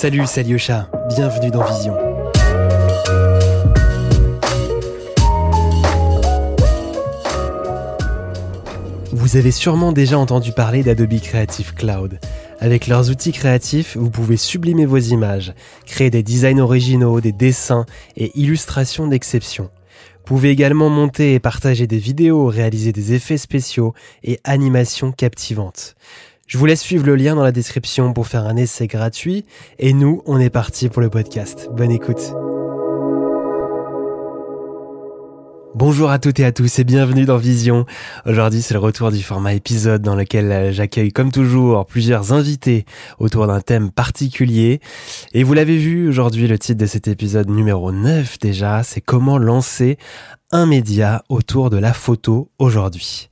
Salut, c'est Alyosha. Bienvenue dans Vision. Vous avez sûrement déjà entendu parler d'Adobe Creative Cloud. Avec leurs outils créatifs, vous pouvez sublimer vos images, créer des designs originaux, des dessins et illustrations d'exception. Vous pouvez également monter et partager des vidéos, réaliser des effets spéciaux et animations captivantes. Je vous laisse suivre le lien dans la description pour faire un essai gratuit et nous, on est parti pour le podcast. Bonne écoute. Bonjour à toutes et à tous et bienvenue dans Vision. Aujourd'hui c'est le retour du format épisode dans lequel euh, j'accueille comme toujours plusieurs invités autour d'un thème particulier. Et vous l'avez vu aujourd'hui, le titre de cet épisode numéro 9 déjà, c'est comment lancer un média autour de la photo aujourd'hui.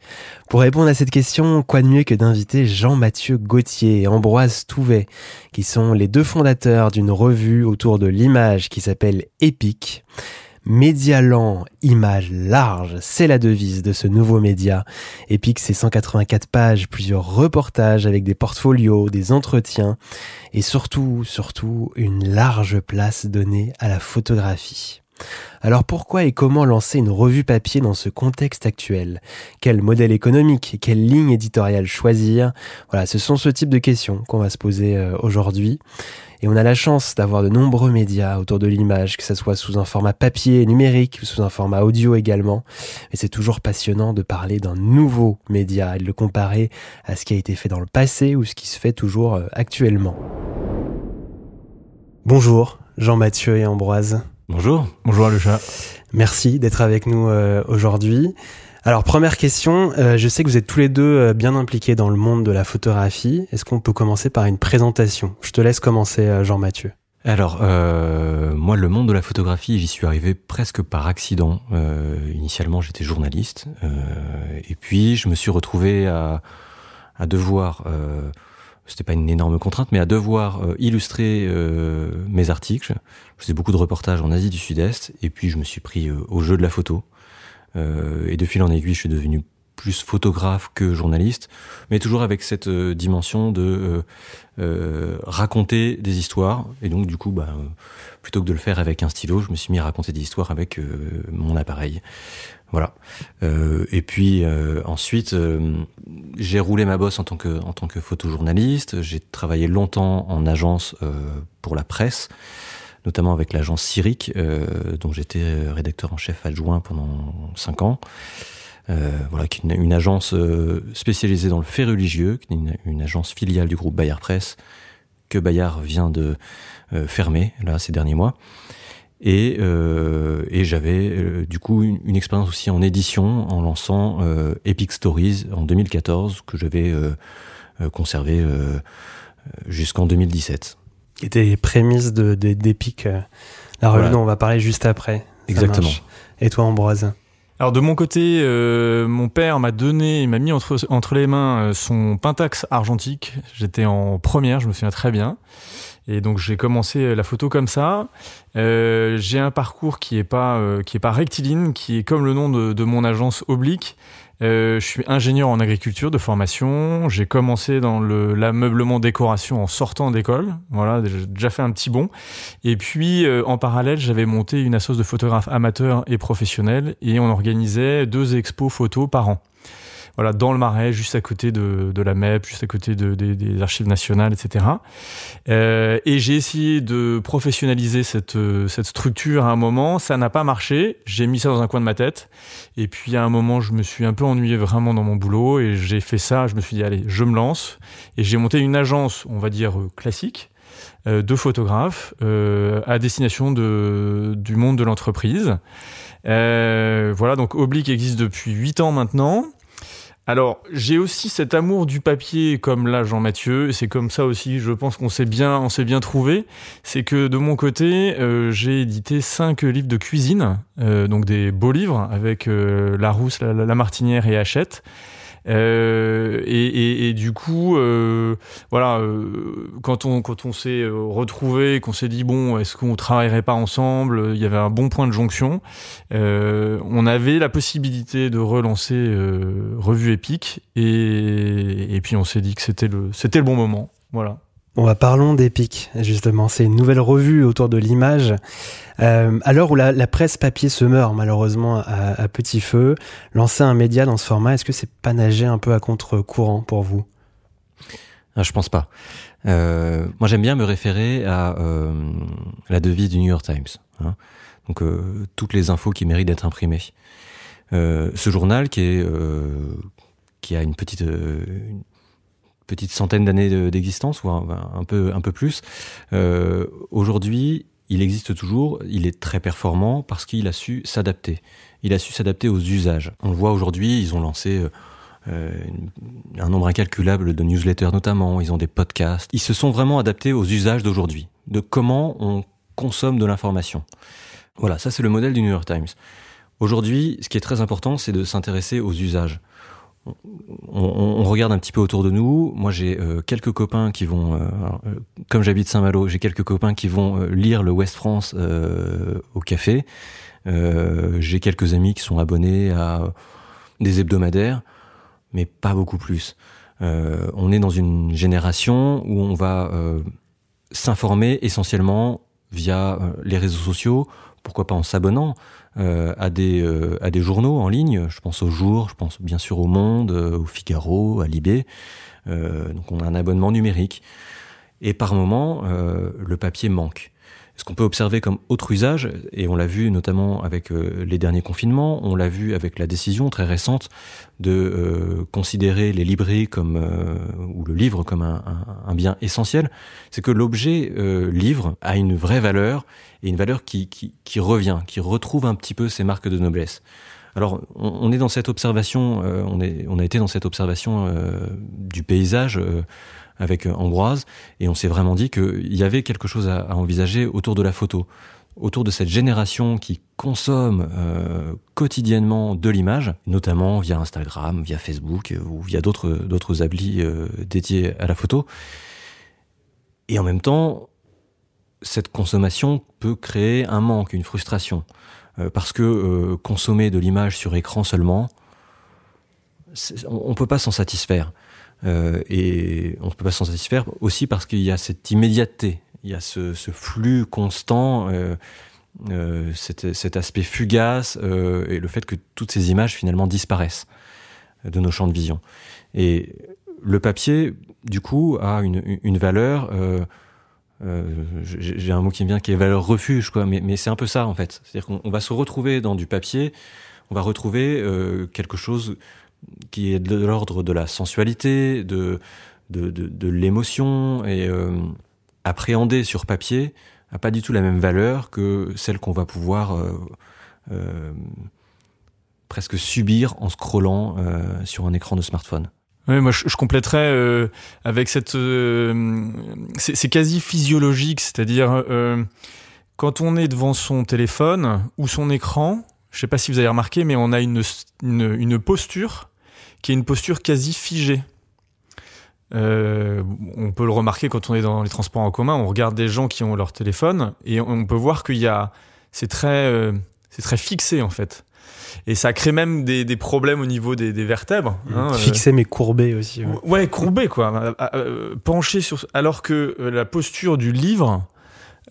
Pour répondre à cette question, quoi de mieux que d'inviter Jean-Mathieu Gauthier et Ambroise Touvet, qui sont les deux fondateurs d'une revue autour de l'image qui s'appelle Epic. Média lent, image large, c'est la devise de ce nouveau média. Epic, c'est 184 pages, plusieurs reportages avec des portfolios, des entretiens et surtout, surtout, une large place donnée à la photographie. Alors pourquoi et comment lancer une revue papier dans ce contexte actuel? Quel modèle économique Quelle ligne éditoriale choisir? Voilà, ce sont ce type de questions qu'on va se poser euh, aujourd'hui. Et on a la chance d'avoir de nombreux médias autour de l'image, que ce soit sous un format papier, numérique, ou sous un format audio également. Et c'est toujours passionnant de parler d'un nouveau média et de le comparer à ce qui a été fait dans le passé ou ce qui se fait toujours euh, actuellement. Bonjour, Jean-Mathieu et Ambroise. Bonjour. Bonjour le chat. Merci d'être avec nous euh, aujourd'hui. Alors première question, euh, je sais que vous êtes tous les deux euh, bien impliqués dans le monde de la photographie. Est-ce qu'on peut commencer par une présentation? Je te laisse commencer Jean-Mathieu. Alors moi le monde de la photographie j'y suis arrivé presque par accident. initialement j'étais journaliste et puis je me suis retrouvé à, à devoir c'était pas une énorme contrainte, mais à devoir euh, illustrer euh, mes articles. Je faisais beaucoup de reportages en Asie du Sud-Est, et puis je me suis pris euh, au jeu de la photo. et de fil en aiguille, je suis devenu plus photographe que journaliste, mais toujours avec cette dimension de raconter des histoires. Et donc, du coup, bah, plutôt que de le faire avec un stylo, je me suis mis à raconter des histoires avec mon appareil. Voilà. Euh, et puis euh, ensuite, euh, j'ai roulé ma bosse en tant que en photojournaliste. J'ai travaillé longtemps en agence pour la presse, notamment avec l'agence Cyric, dont j'étais rédacteur en chef adjoint pendant cinq ans. voilà, une, agence spécialisée dans le fait religieux, une, une, agence filiale du groupe Bayard Presse que Bayard vient de fermer là ces derniers mois. Et, euh, et j'avais euh, du coup une, expérience aussi en édition en lançant euh, Epic Stories en 2014 que je vais euh, conserver jusqu'en 2017. Qui était les prémices d'Epic, de, la revue dont on va parler juste après. Exactement. Et toi Ambroise alors de mon côté, euh, mon père m'a donné, il m'a mis entre, entre les mains son Pentax argentique. J'étais en première, je me souviens très bien. Et donc j'ai commencé la photo comme ça. Euh, j'ai un parcours qui est pas euh, qui est pas rectiligne, qui est comme le nom de, de mon agence oblique. Euh, je suis ingénieur en agriculture de formation. J'ai commencé dans le l'ameublement décoration en sortant d'école. Voilà, j'ai déjà fait un petit bond. Et puis euh, en parallèle, j'avais monté une association de photographes amateurs et professionnels et on organisait deux expos photos par an voilà, dans le Marais, juste à côté de, de la MEP, juste à côté de, des Archives nationales, etc. Euh, et j'ai essayé de professionnaliser cette, cette structure à un moment. Ça n'a pas marché. J'ai mis ça dans un coin de ma tête. Et puis à un moment, je me suis un peu ennuyé vraiment dans mon boulot et j'ai fait ça. Je me suis dit, allez, je me lance. Et j'ai monté une agence, on va dire, classique euh, de photographes euh, à destination de, du monde de l'entreprise. Euh, voilà, donc Oblique existe depuis 8 ans maintenant. Alors, j'ai aussi cet amour du papier comme là Jean-Mathieu, c'est comme ça aussi, je pense qu'on s'est bien, on s'est bien trouvé. C'est que de mon côté, euh, j'ai édité cinq livres de cuisine, euh, donc des beaux livres avec euh, Larousse, la, la, Martinière et Hachette. Euh, et, du coup, euh, voilà, euh, quand on quand on s'est retrouvé, qu'on s'est dit bon, est-ce qu'on travaillerait pas ensemble Il y avait un bon point de jonction. On avait la possibilité de relancer Revue Épique, et, et puis on s'est dit que c'était le c'était le bon moment. Voilà. Bon, bah, parlons d'Epic, justement. C'est une nouvelle revue autour de l'image. Euh, à l'heure où la, presse papier se meurt, malheureusement, à, petit feu, lancer un média dans ce format, est-ce que c'est pas nager un peu à contre-courant pour vous? Ah, Je pense pas. Euh, moi, j'aime bien me référer à euh, la devise du New York Times. Hein. Donc, toutes les infos qui méritent d'être imprimées. Ce journal qui a une petite petite centaine d'années d'existence ou un, peu un peu plus. Euh, Aujourd'hui, il existe toujours. Il est très performant parce qu'il a su s'adapter. Il a su s'adapter aux usages. On le voit aujourd'hui. Ils ont lancé euh, un nombre incalculable de newsletters notamment. Ils ont des podcasts. Ils se sont vraiment adaptés aux usages d'aujourd'hui, de comment on consomme de l'information. Voilà, ça c'est le modèle du New York Times. Aujourd'hui, ce qui est très important, c'est de s'intéresser aux usages on, regarde un petit peu autour de nous. Moi, j'ai euh, quelques copains qui vont, euh, euh, comme j'habite Saint-Malo, j'ai quelques copains qui vont lire le West France au café. j'ai quelques amis qui sont abonnés à des hebdomadaires, mais pas beaucoup plus. on est dans une génération où on va s'informer essentiellement via les réseaux sociaux, pourquoi pas en s'abonnant euh, à, des, euh, à des journaux en ligne. Je pense au Jour, je pense bien sûr au Monde, euh, au Figaro, à Libé. donc on a un abonnement numérique. Et par moment, le papier manque. Ce qu'on peut observer comme autre usage, et on l'a vu notamment avec euh, les derniers confinements, on l'a vu avec la décision très récente de euh, considérer les librairies comme euh, ou le livre comme un, bien essentiel, c'est que l'objet livre a une vraie valeur et une valeur qui, revient, qui retrouve un petit peu ses marques de noblesse. Alors, on, est dans cette observation, on a été dans cette observation du paysage avec euh, Ambroise, et on s'est vraiment dit qu'il y avait quelque chose à, envisager autour de la photo, autour de cette génération qui consomme euh, quotidiennement de l'image, notamment via Instagram, via Facebook euh, ou via d'autres d'autres dédiés à la photo. Et en même temps, cette consommation peut créer un manque, une frustration, parce que consommer de l'image sur écran seulement, on, ne peut pas s'en satisfaire. Euh, et on ne peut pas s'en satisfaire aussi parce qu'il y a cette immédiateté, il y a ce, flux constant, euh, euh, cet, aspect fugace et le fait que toutes ces images finalement disparaissent de nos champs de vision. Et le papier, du coup, a une, valeur. J'ai un mot qui me vient qui est valeur refuge, quoi. Mais c'est un peu ça en fait. C'est-à-dire qu'on va se retrouver dans du papier, on va retrouver quelque chose qui est de l'ordre de la sensualité, de, de, de, l'émotion, et euh, appréhender sur papier n'a pas du tout la même valeur que celle qu'on va pouvoir euh, euh, presque subir en scrollant euh, sur un écran de smartphone. Oui, moi je, compléterais avec cette, c'est quasi physiologique, c'est-à-dire quand on est devant son téléphone ou son écran, je sais pas si vous avez remarqué, mais on a une, une posture qui est une posture quasi figée. Euh, on peut le remarquer quand on est dans les transports en commun, on regarde des gens qui ont leur téléphone et on peut voir qu'il y a, c'est très, euh, c'est très fixé en fait. Et ça crée même des, des problèmes au niveau des, des vertèbres. Hein, euh. fixé mais courbé aussi. Ouais, ouais courbé quoi. penché sur, alors que la posture du livre,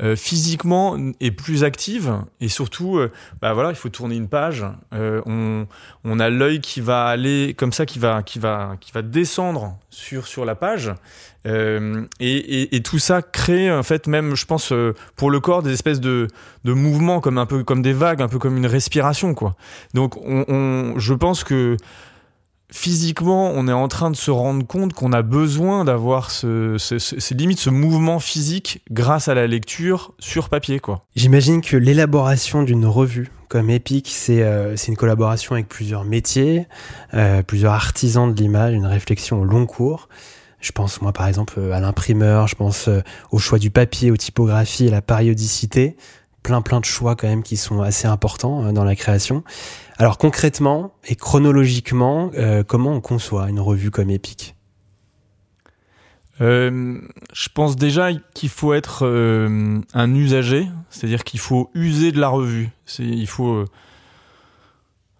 euh, physiquement est plus active. Et surtout euh, bah voilà il faut tourner une page. Euh, on, on a l'œil qui va aller comme ça qui va qui va qui va descendre sur sur la page. Et, et, et, tout ça crée en fait même je pense pour le corps des espèces de de mouvements comme un peu comme des vagues un peu comme une respiration quoi. Donc on, on je pense que physiquement, on est en train de se rendre compte qu'on a besoin d'avoir ce, ce, ce, ce mouvement physique grâce à la lecture sur papier, quoi. J'imagine que l'élaboration d'une revue comme Epic, c'est euh, une collaboration avec plusieurs métiers, euh, plusieurs artisans de l'image, une réflexion au long cours. Je pense moi par exemple à l'imprimeur, je pense euh, au choix du papier, aux typographies, à la périodicité plein plein de choix quand même qui sont assez importants euh, dans la création. Alors concrètement et chronologiquement, euh, comment on conçoit une revue comme Epic? Euh, je pense déjà qu'il faut être un usager, c'est-à-dire qu'il faut user de la revue. Il faut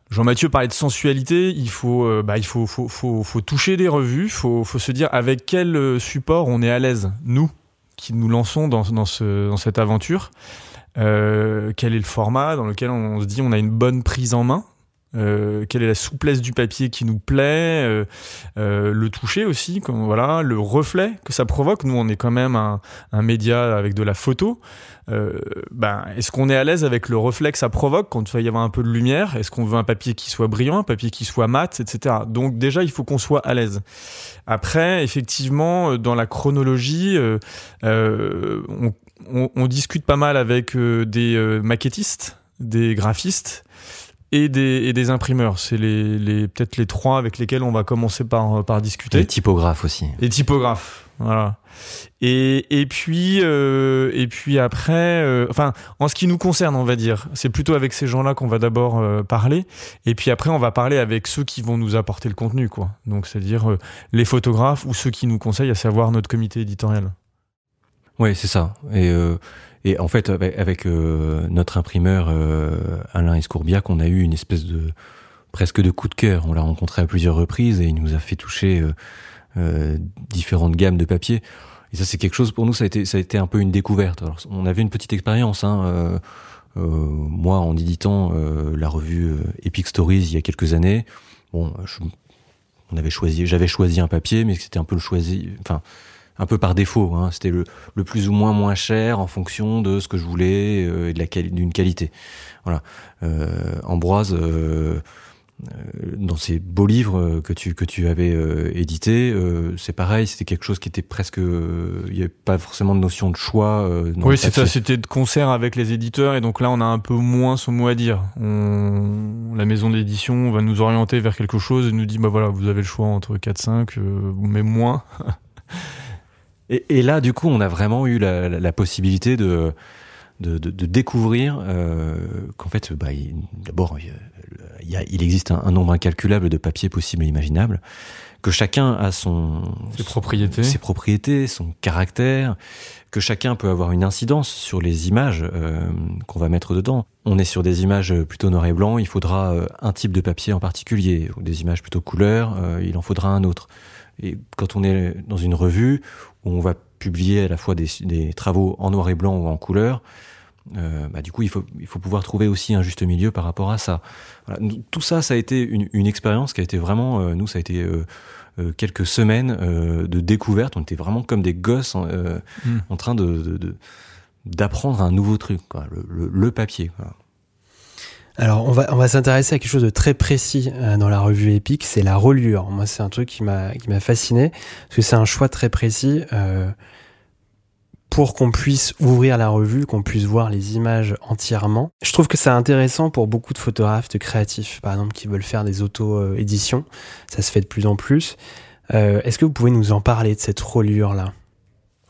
Jean-Mathieu parlait de sensualité, il faut, bah, il faut, faut, faut, faut, toucher des revues, il faut, se dire avec quel support on est à l'aise, nous, qui nous lançons dans cette aventure. Euh, quel est le format dans lequel on se dit on a une bonne prise en main? Euh, quelle est la souplesse du papier qui nous plaît, euh, euh, le toucher aussi, voilà, le reflet que ça provoque. Nous, on est quand même un, un média avec de la photo. Euh, ben, est-ce qu'on est à l'aise avec le reflet que ça provoque quand il va y avoir un peu de lumière? Est-ce qu'on veut un papier qui soit brillant, un papier qui soit mat, etc. Donc déjà, il faut qu'on soit à l'aise. Après, effectivement, dans la chronologie, on, on, on, discute pas mal avec des maquettistes, des graphistes et des, et des imprimeurs. C'est les, les peut-être les trois avec lesquels on va commencer par, par discuter. Les typographes aussi. Les typographes, voilà. Et, et puis euh, et puis après, euh, enfin, en ce qui nous concerne, on va dire, c'est plutôt avec ces gens-là qu'on va d'abord euh, parler. Et puis après, on va parler avec ceux qui vont nous apporter le contenu, quoi. Donc, c'est-à-dire euh, les photographes ou ceux qui nous conseillent, à savoir notre comité éditorial. Oui, c'est ça. Et euh, et en fait, avec, euh, notre imprimeur euh, Alain Escourbiac, on a eu une espèce de presque de coup de cœur. On l'a rencontré à plusieurs reprises et il nous a fait toucher euh, euh différentes gammes de papier. Et ça, c'est quelque chose pour nous. Ça a été, ça a été un peu une découverte. Alors, on avait une petite expérience. Hein, euh, moi, en éditant la revue Epic Stories il y a quelques années, bon, je, on avait choisi, j'avais choisi un papier, mais c'était un peu le choisi. Enfin un peu par défaut. Hein. C'était le, le, plus ou moins moins cher en fonction de ce que je voulais euh, et de la d'une qualité. Voilà. Euh, Ambroise, euh, dans ces beaux livres que tu que tu avais euh, édités, euh, c'est pareil. C'était quelque chose qui était presque. Il n'y avait pas forcément de notion de choix. oui, c'est ça. C'était de concert avec les éditeurs et donc là, on a un peu moins son mot à dire. On, la maison d'édition va nous orienter vers quelque chose et nous dit bah voilà, vous avez le choix entre 4, 5, mais moins. Et, et, là, du coup, on a vraiment eu la, la, la possibilité de, de, de, de découvrir euh, qu'en fait, bah, d'abord, il, il existe un, un, nombre incalculable de papiers possibles et imaginables, que chacun a son ses propriétés, ses propriétés, son caractère, que chacun peut avoir une incidence sur les images euh, qu'on va mettre dedans. On est sur des images plutôt noir et blanc, il faudra euh, un type de papier en particulier, ou des images plutôt couleur, euh, il en faudra un autre. Et quand on est dans une revue où on va publier à la fois des, des travaux en noir et blanc ou en couleur, euh, bah, du coup, il faut, il faut pouvoir trouver aussi un juste milieu par rapport à ça. Voilà. Tout ça, ça a été une, une expérience qui a été vraiment, euh, nous, ça a été euh, quelques semaines de découverte. On était vraiment comme des gosses en, mm. en train de d'apprendre un nouveau truc, quoi, le, le, le papier. Quoi. Alors, on va, on va s'intéresser à quelque chose de très précis euh, dans la revue Epic, c'est la reliure. Moi, c'est un truc qui m'a, qui m'a fasciné, parce que c'est un choix très précis euh, pour qu'on puisse ouvrir la revue, qu'on puisse voir les images entièrement. Je trouve que c'est intéressant pour beaucoup de photographes, de créatifs, par exemple, qui veulent faire des auto-éditions. Ça se fait de plus en plus. Euh, est-ce que vous pouvez nous en parler de cette reliure-là?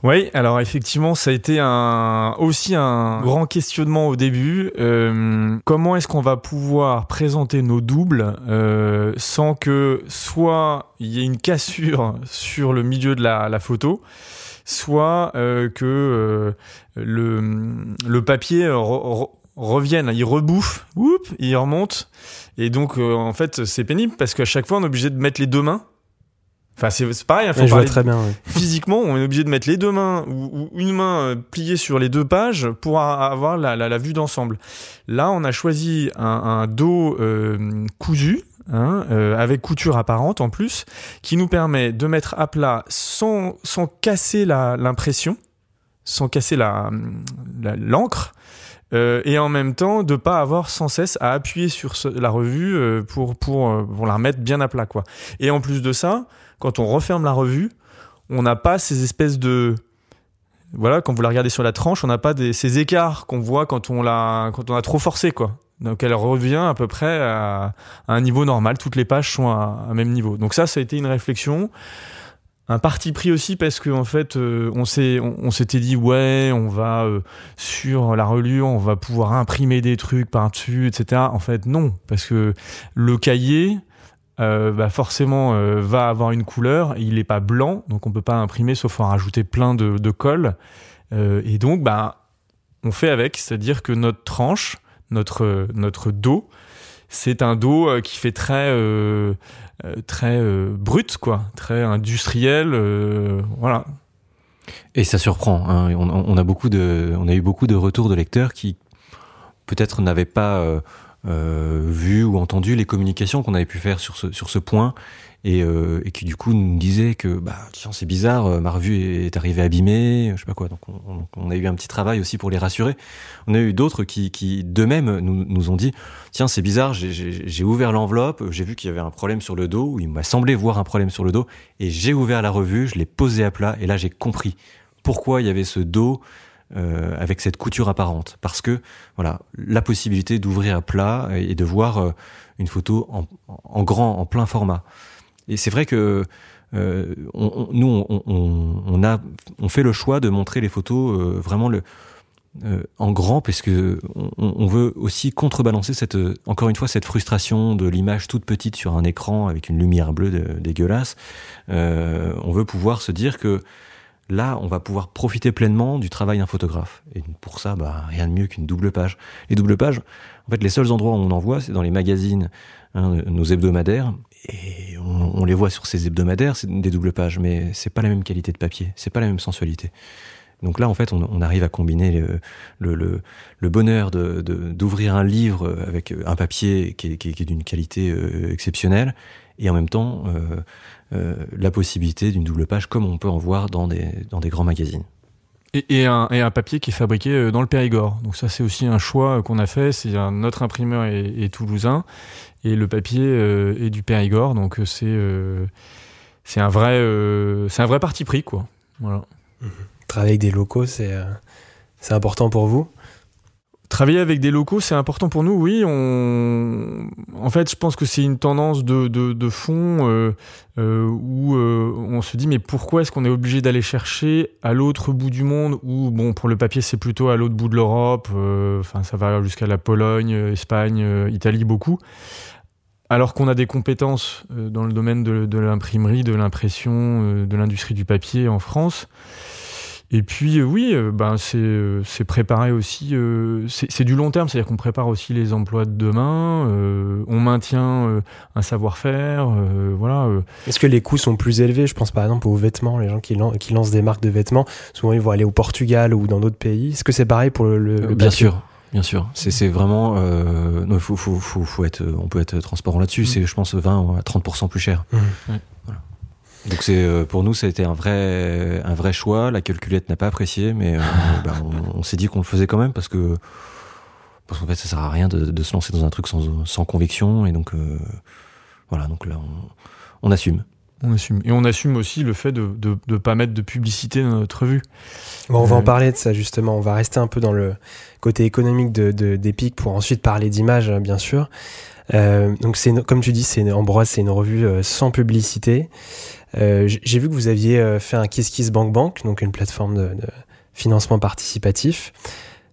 Oui, alors effectivement, ça a été un, aussi un grand questionnement au début. Euh, comment est-ce qu'on va pouvoir présenter nos doubles euh, sans que soit il y ait une cassure sur le milieu de la, la photo, soit euh, que euh, le, le papier re, re, revienne, il rebouffe, whoop, il remonte. Et donc, euh, en fait, c'est pénible parce qu'à chaque fois, on est obligé de mettre les deux mains Enfin, c'est pareil, il hein, faut ouais, parler très bien, ouais. physiquement, on est obligé de mettre les deux mains ou, ou, une main euh, pliée sur les deux pages pour avoir la, la, la vue d'ensemble. Là, on a choisi un, un dos euh, cousu, hein, euh, avec couture apparente en plus, qui nous permet de mettre à plat sans, sans casser l'impression, sans casser la l'encre. Euh, et en même temps de pas avoir sans cesse à appuyer sur ce, la revue euh, pour, pour, euh, pour la remettre bien à plat quoi. Et en plus de ça, quand on referme la revue, on n'a pas ces espèces de voilà, quand vous la regardez sur la tranche, on n'a pas ces écarts qu'on voit quand on l'a quand on a trop forcé quoi. Donc elle revient à peu près à, un niveau normal, toutes les pages sont à, à même niveau. Donc ça ça a été une réflexion un parti pris aussi parce que en fait euh, on s'était dit ouais on va euh, sur la reliure on va pouvoir imprimer des trucs par dessus etc en fait non parce que le cahier euh, bah forcément euh, va avoir une couleur il est pas blanc donc on peut pas imprimer sauf en rajouter plein de, de colle euh, et donc bah on fait avec c'est à dire que notre tranche notre dos c'est un dos qui fait très très brut quoi, très industriel, voilà. Et ça surprend. Hein. On, a eu beaucoup de retours de lecteurs qui peut-être n'avaient pas vu ou entendu les communications qu'on avait pu faire sur ce, sur ce point. Et, euh, qui du coup nous disait que bah tiens c'est bizarre euh, ma revue est arrivée abîmée je sais pas quoi. Donc on, a eu un petit travail aussi pour les rassurer. On a eu d'autres qui, d'eux-mêmes nous, nous ont dit tiens c'est bizarre j'ai ouvert l'enveloppe j'ai vu qu'il y avait un problème sur le dos ou il m'a semblé voir un problème sur le dos et j'ai ouvert la revue je l'ai posée à plat et là j'ai compris pourquoi il y avait ce dos euh, avec cette couture apparente, parce que voilà la possibilité d'ouvrir à plat et de voir euh, une photo en, grand, en plein format. Et c'est vrai que euh, nous on, a on fait le choix de montrer les photos euh, vraiment le en grand parce que on, veut aussi contrebalancer cette encore une fois cette frustration de l'image toute petite sur un écran avec une lumière bleue de, dégueulasse. on veut pouvoir se dire que Là, on va pouvoir profiter pleinement du travail d'un photographe. Et pour ça, bah, rien de mieux qu'une double page. Les doubles pages, en fait, les seuls endroits où on en voit, c'est dans les magazines, hein, nos hebdomadaires. Et on, les voit sur ces hebdomadaires, c'est des doubles pages, mais c'est pas la même qualité de papier, c'est pas la même sensualité. Donc là, en fait, on, arrive à combiner le, le, bonheur d'ouvrir de, un livre avec un papier qui est, qui d'une qualité euh, exceptionnelle et en même temps euh, la possibilité d'une double page comme on peut en voir dans des, dans des grands magazines. Et, un, et, un, papier qui est fabriqué euh, dans le Périgord. Donc ça c'est aussi un choix qu'on a fait. C'est notre imprimeur est, toulousain et le papier est du Périgord. Donc c'est c'est un vrai c'est un vrai parti pris quoi. Voilà. Mmh. Travailler avec des locaux c'est c'est important pour vous? Travailler avec des locaux, c'est important pour nous, oui. On... En fait, je pense que c'est une tendance de, de, fond euh, euh, où euh, on se dit mais pourquoi est-ce qu'on est obligé d'aller chercher à l'autre bout du monde ou bon pour le papier c'est plutôt à l'autre bout de l'Europe, enfin ça va jusqu'à la Pologne, Espagne, Italie beaucoup. Alors qu'on a des compétences dans le domaine de l'imprimerie, de l'impression, de l'industrie du papier en France. Et puis euh, oui, euh, ben c'est euh, c'est préparer aussi, c'est du long terme, c'est-à-dire qu'on prépare aussi les emplois de demain, on maintient un savoir-faire, voilà. Est-ce que les coûts sont plus élevés? Je pense par exemple aux vêtements, les gens qui, qui lancent des marques de vêtements, souvent ils vont aller au Portugal ou dans d'autres pays. Est-ce que c'est pareil pour le, le Bien sûr. Bien sûr, c'est vraiment. Euh, non, faut, faut, faut, faut, être, on peut être transparent là-dessus. Mmh. C'est, je pense, 20 à 30% plus cher. Mmh. Ouais. Donc c'est euh, pour nous, ça a été un vrai, un vrai choix. La calculette n'a pas apprécié, mais euh, bah, on, s'est dit qu'on le faisait quand même parce que parce qu'en fait, ça sert à rien de, de, se lancer dans un truc sans, sans conviction. Et donc euh, voilà, donc là, on, on, assume. On assume. Et on assume aussi le fait de ne de, pas mettre de publicité dans notre revue. Bon, on va en parler de ça justement. On va rester un peu dans le côté économique de, d'Epic pour ensuite parler d'image, bien sûr. Euh, donc c'est comme tu dis, c'est Ambroise, c'est une revue sans publicité. Euh, j'ai vu que vous aviez euh, fait un Kiss Kiss Bank Bank, donc une plateforme de, financement participatif.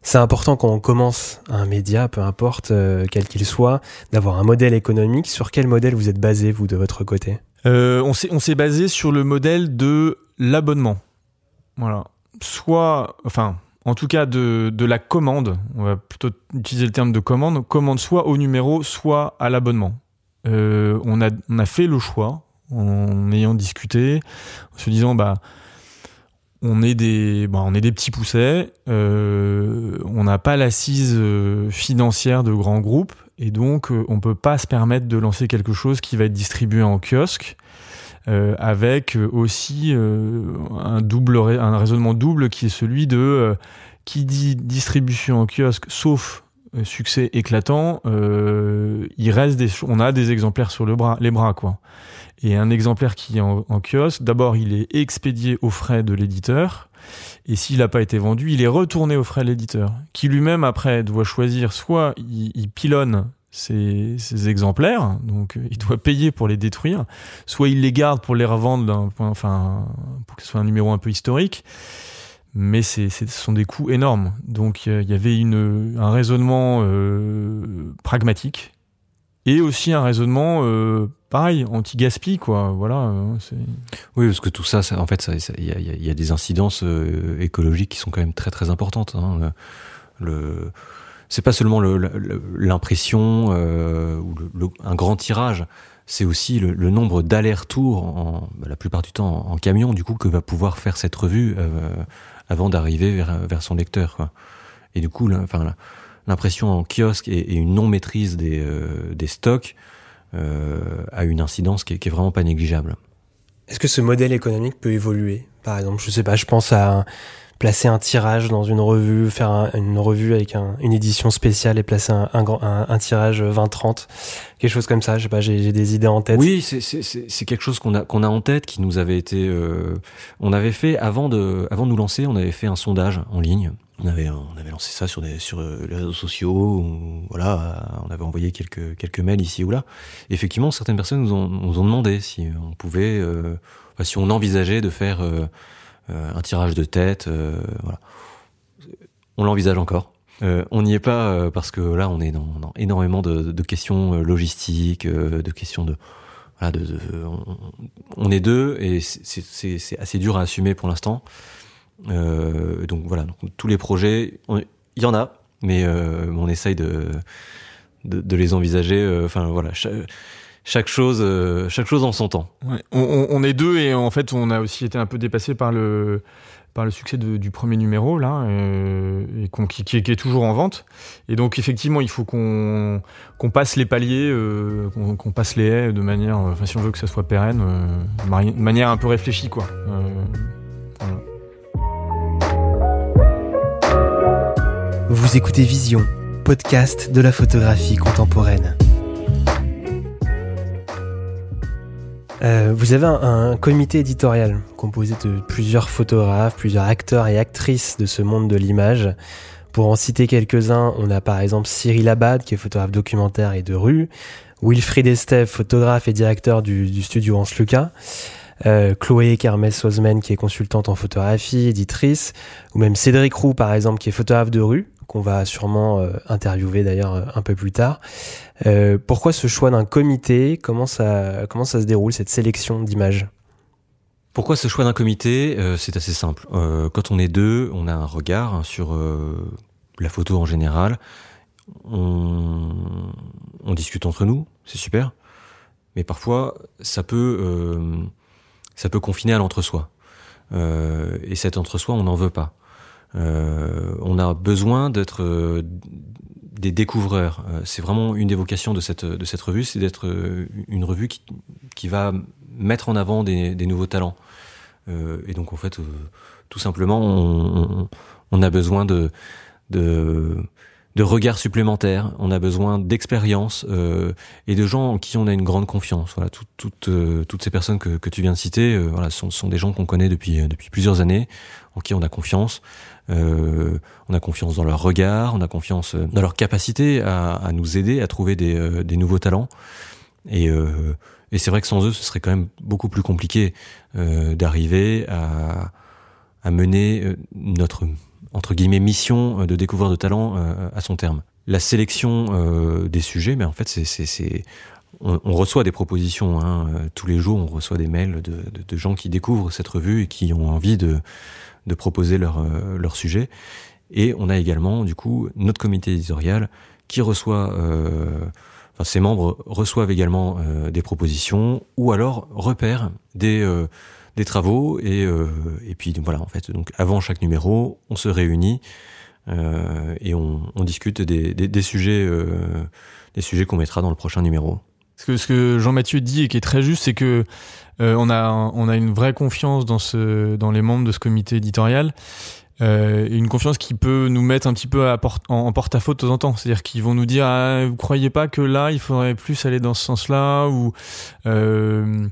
C'est important quand on commence un média, peu importe euh, quel qu'il soit, d'avoir un modèle économique. Sur quel modèle vous êtes basé, vous, de votre côté? On s'est basé sur le modèle de l'abonnement. Voilà. Soit, enfin, en tout cas de, la commande, on va plutôt utiliser le terme de commande, commande soit au numéro, soit à l'abonnement. On a fait le choix, en ayant discuté, en se disant bah on est des bah, petits poussets, euh, on n'a pas l'assise euh, financière de grands groupes et donc euh, on peut pas se permettre de lancer quelque chose qui va être distribué en kiosque. Avec aussi un raisonnement double qui est celui de qui dit distribution en kiosque sauf succès éclatant on a des exemplaires sur le bras les bras quoi et un exemplaire qui est en, kiosque, d'abord il est expédié aux frais de l'éditeur, et s'il n'a pas été vendu, il est retourné aux frais de l'éditeur, qui lui-même après doit choisir. Soit il, pilonne ces, exemplaires, donc il doit payer pour les détruire, soit il les garde pour les revendre, enfin pour que ce soit un numéro un peu historique, mais ce sont des coûts énormes. Donc il y avait un raisonnement euh, pragmatique et aussi un raisonnement euh, pareil anti-gaspi quoi voilà hein, oui parce que tout ça, en fait il y a, des incidences euh, écologiques qui sont quand même très très importantes hein. le, c'est pas seulement l'impression euh, ou un grand tirage, c'est aussi le, nombre d'allers-retours, bah, la plupart du temps en, camion, du coup, que va pouvoir faire cette revue euh, avant d'arriver vers, son lecteur. Et du coup, l'impression en kiosque et, une non maîtrise des, stocks a une incidence qui est, qui est vraiment pas négligeable. Est-ce que ce modèle économique peut évoluer? Par exemple, je sais pas, je pense à placer un tirage dans une revue, faire une revue avec une édition spéciale et placer un, un, un tirage 20-30, quelque chose comme ça. Je sais pas, j'ai des idées en tête. Oui, c'est quelque chose qu'on a qu'on a en tête, qui nous avait été, euh, on avait fait avant de avant de nous lancer, on avait fait un sondage en ligne. On avait on avait lancé ça sur des sur les réseaux sociaux, voilà, on avait envoyé quelques quelques mails ici ou là. effectivement, certaines personnes nous ont nous ont demandé si on pouvait, euh, si on envisageait de faire euh, euh, un tirage de tête, euh, voilà. On l'envisage encore. Euh, on n'y est pas parce que là, on est dans, énormément de, questions logistiques, de questions de, voilà, de, on, est deux et c'est assez dur à assumer pour l'instant. Donc voilà, tous les projets, il y en a, mais on essaye de, les envisager. Enfin voilà chaque chose, euh, chaque chose en son temps. On, est deux et en fait, on a aussi été un peu dépassé par le succès du premier numéro là, euh, qui, est toujours en vente. Et donc effectivement, il faut qu'on passe les paliers, euh, qu'on passe les haies de manière, si on veut que ça soit pérenne, de manière un peu réfléchie quoi. Vous écoutez Vision, podcast de la photographie contemporaine. Euh, vous avez un, comité éditorial composé de plusieurs photographes, plusieurs acteurs et actrices de ce monde de l'image. Pour en citer quelques-uns, on a par exemple Cyril Abad, qui est photographe documentaire et de rue, Wilfried Estève, photographe et directeur du, studio Hans Lucas, euh, Chloé Kermès-Sozmen, qui est consultante en photographie, éditrice, ou même Cédric Roux, par exemple, qui est photographe de rue, qu'on va sûrement euh, interviewer d'ailleurs euh, un peu plus tard. Euh, pourquoi ce choix d'un comité? Comment ça, comment ça se déroule, cette sélection d'images? Pourquoi ce choix d'un comité? C'est assez simple. quand on est deux, on a un regard sur la photo en général. On, on discute entre nous, c'est super. Mais parfois, ça peut, ça peut confiner à l'entre-soi. et cet entre-soi, on n'en veut pas. Euh, on a besoin d'être euh, des découvreurs. Euh, c'est vraiment une des vocations de cette, de cette revue, c'est d'être une revue qui, qui, va mettre en avant des, des nouveaux talents. et donc en fait, tout simplement, on, on, a besoin de, de, de regards supplémentaires, on a besoin d'expérience euh, et de gens en qui on a une grande confiance. Voilà, toutes toutes ces personnes que, que tu viens de citer, voilà, sont, sont des gens qu'on connaît depuis depuis plusieurs années, en qui on a confiance. Euh, on a confiance dans leur regard, on a confiance euh, dans leur capacité à, nous aider à trouver des, euh, nouveaux talents. Et, c'est vrai que sans eux, ce serait quand même beaucoup plus compliqué d'arriver à, mener notre entre guillemets mission de découvrir de talents à son terme. La sélection des sujets, mais en fait, c'est on, reçoit des propositions hein. tous les jours, on reçoit des mails de, gens qui découvrent cette revue et qui ont envie de de proposer leur, euh, leur sujet. Et on a également, du coup, notre comité éditorial qui reçoit, euh, enfin, ses membres reçoivent également euh, des propositions ou alors repèrent des, euh, des travaux. Et, et puis voilà, en fait, donc avant chaque numéro, on se réunit et on, on, discute des, des, des sujets, des sujets qu'on mettra dans le prochain numéro. Ce que, Jean-Mathieu dit et qui est très juste, c'est que euh, on, a, on a une vraie confiance dans, les membres de ce comité éditorial. Euh, une confiance qui peut nous mettre un petit peu à en, porte-à-faux de temps en temps. C'est-à-dire qu'ils vont nous dire ah, vous croyez pas que là il faudrait plus aller dans ce sens-là ou euh,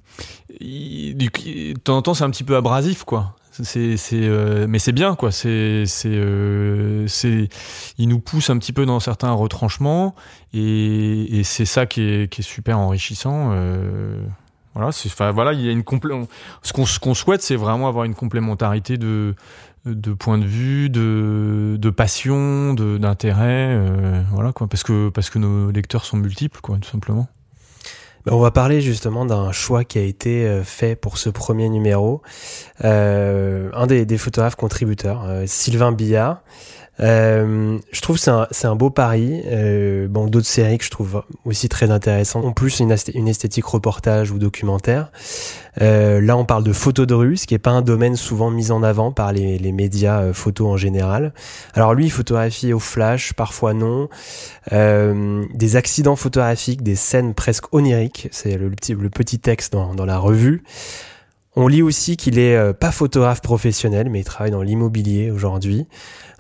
de temps en temps c'est un petit peu abrasif quoi. C'est euh, mais c'est bien quoi. C'est c'est euh, c'est ils nous poussent un petit peu dans certains retranchements et, et c'est ça qui est qui est super enrichissant. Euh, voilà, enfin, voilà, il y a une complé ce qu'on ce qu'on souhaite, c'est vraiment avoir une complémentarité de de points de vue, de de passion, de d'intérêt, euh, voilà quoi, parce que parce que nos lecteurs sont multiples, quoi, tout simplement. Ben, on va parler justement d'un choix qui a été euh, fait pour ce premier numéro. Euh, un des, photographes contributeurs, euh, Sylvain Billard, Euh, je trouve c'est un, un beau pari. Euh, bon, d'autres séries que je trouve aussi très intéressantes. En plus, une, esthétique reportage ou documentaire. Euh, là, on parle de photos de rue, ce qui est pas un domaine souvent mis en avant par les, les médias euh, photos en général. Alors lui, photographie au flash, parfois non. Euh, des accidents photographiques, des scènes presque oniriques. C'est le petit, le petit texte dans, dans la revue. On lit aussi qu'il est euh, pas photographe professionnel, mais il travaille dans l'immobilier aujourd'hui.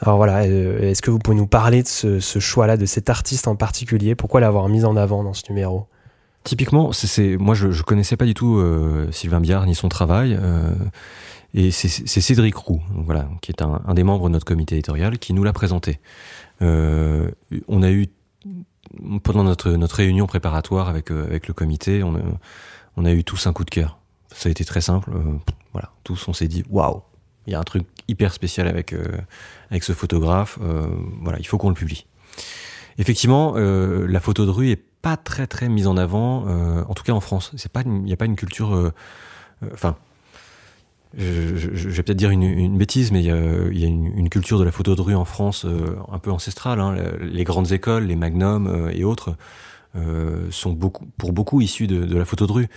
Alors voilà, euh, est-ce que vous pouvez nous parler de ce, ce choix-là, de cet artiste en particulier? Pourquoi l'avoir mis en avant dans ce numéro? Typiquement, c'est moi je, je connaissais pas du tout euh, Sylvain Biard ni son travail, euh, et c'est Cédric Roux, voilà, qui est un, un, des membres de notre comité éditorial, qui nous l'a présenté. Euh, on a eu pendant notre notre réunion préparatoire avec avec le comité, on a, on a eu tous un coup de cœur ça a été très simple. Euh, voilà, tous on s'est dit waouh, il y a un truc hyper spécial avec euh, avec ce photographe. Euh, voilà, il faut qu'on le publie. Effectivement, la photo de rue est pas très très mise en avant, en tout cas en France. C'est pas, il n'y a pas une culture. Enfin, je, vais peut-être dire une, bêtise, mais il y a, une, culture de la photo de rue en France un peu ancestrale. Hein. Les grandes écoles, les magnums et autres sont beaucoup, pour beaucoup issus de la photo de rue.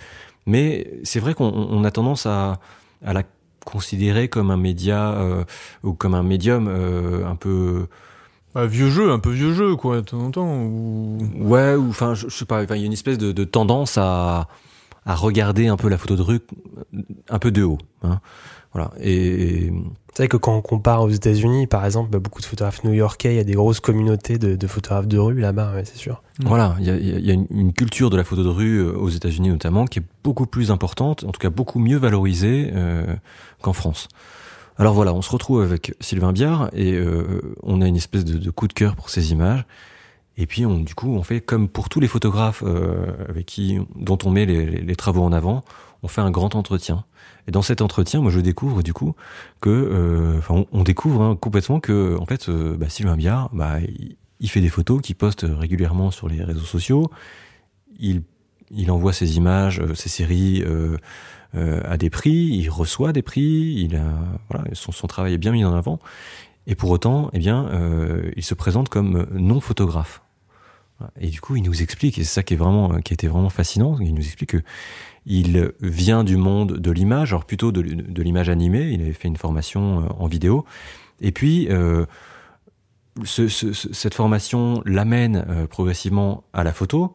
Mais c'est vrai qu'on a tendance à, à, la considérer comme un média euh, ou comme un médium euh, un peu bah, vieux jeu, un peu vieux jeu quoi, de temps en temps. Ou... Ouais, ou enfin je, je, sais pas, il y a une espèce de, de, tendance à à regarder un peu la photo de rue un peu de haut. Hein. Voilà. Et c'est vrai que quand on compare aux États-Unis, par exemple, bah, beaucoup de photographes new-yorkais, il y a des grosses communautés de, de photographes de rue là-bas, ouais, c'est sûr. Voilà, il y a, y a une, une, culture de la photo de rue euh, aux États-Unis notamment qui est beaucoup plus importante, en tout cas beaucoup mieux valorisée euh, qu'en France. Alors voilà, on se retrouve avec Sylvain Biard et euh, on a une espèce de, de, coup de cœur pour ces images. Et puis on, du coup, on fait comme pour tous les photographes euh, avec qui, dont on met les, les travaux en avant, on fait un grand entretien. Et dans cet entretien, moi, je découvre du coup que, euh, enfin, on, découvre hein, complètement que, en fait, euh, bah, Sylvain Biard, bah, il, fait des photos qu'il poste régulièrement sur les réseaux sociaux. Il, envoie ses images, euh, ses séries à des prix. Il reçoit des prix. A, son, travail est bien mis en avant. Et pour autant, eh bien, il se présente comme non photographe. Et du coup, il nous explique, et c'est ça qui est vraiment, qui était vraiment fascinant. Il nous explique que il vient du monde de l'image, alors plutôt de, l'image animée. Il avait fait une formation euh, en vidéo. Et puis, euh, ce, ce, cette formation l'amène euh, progressivement à la photo.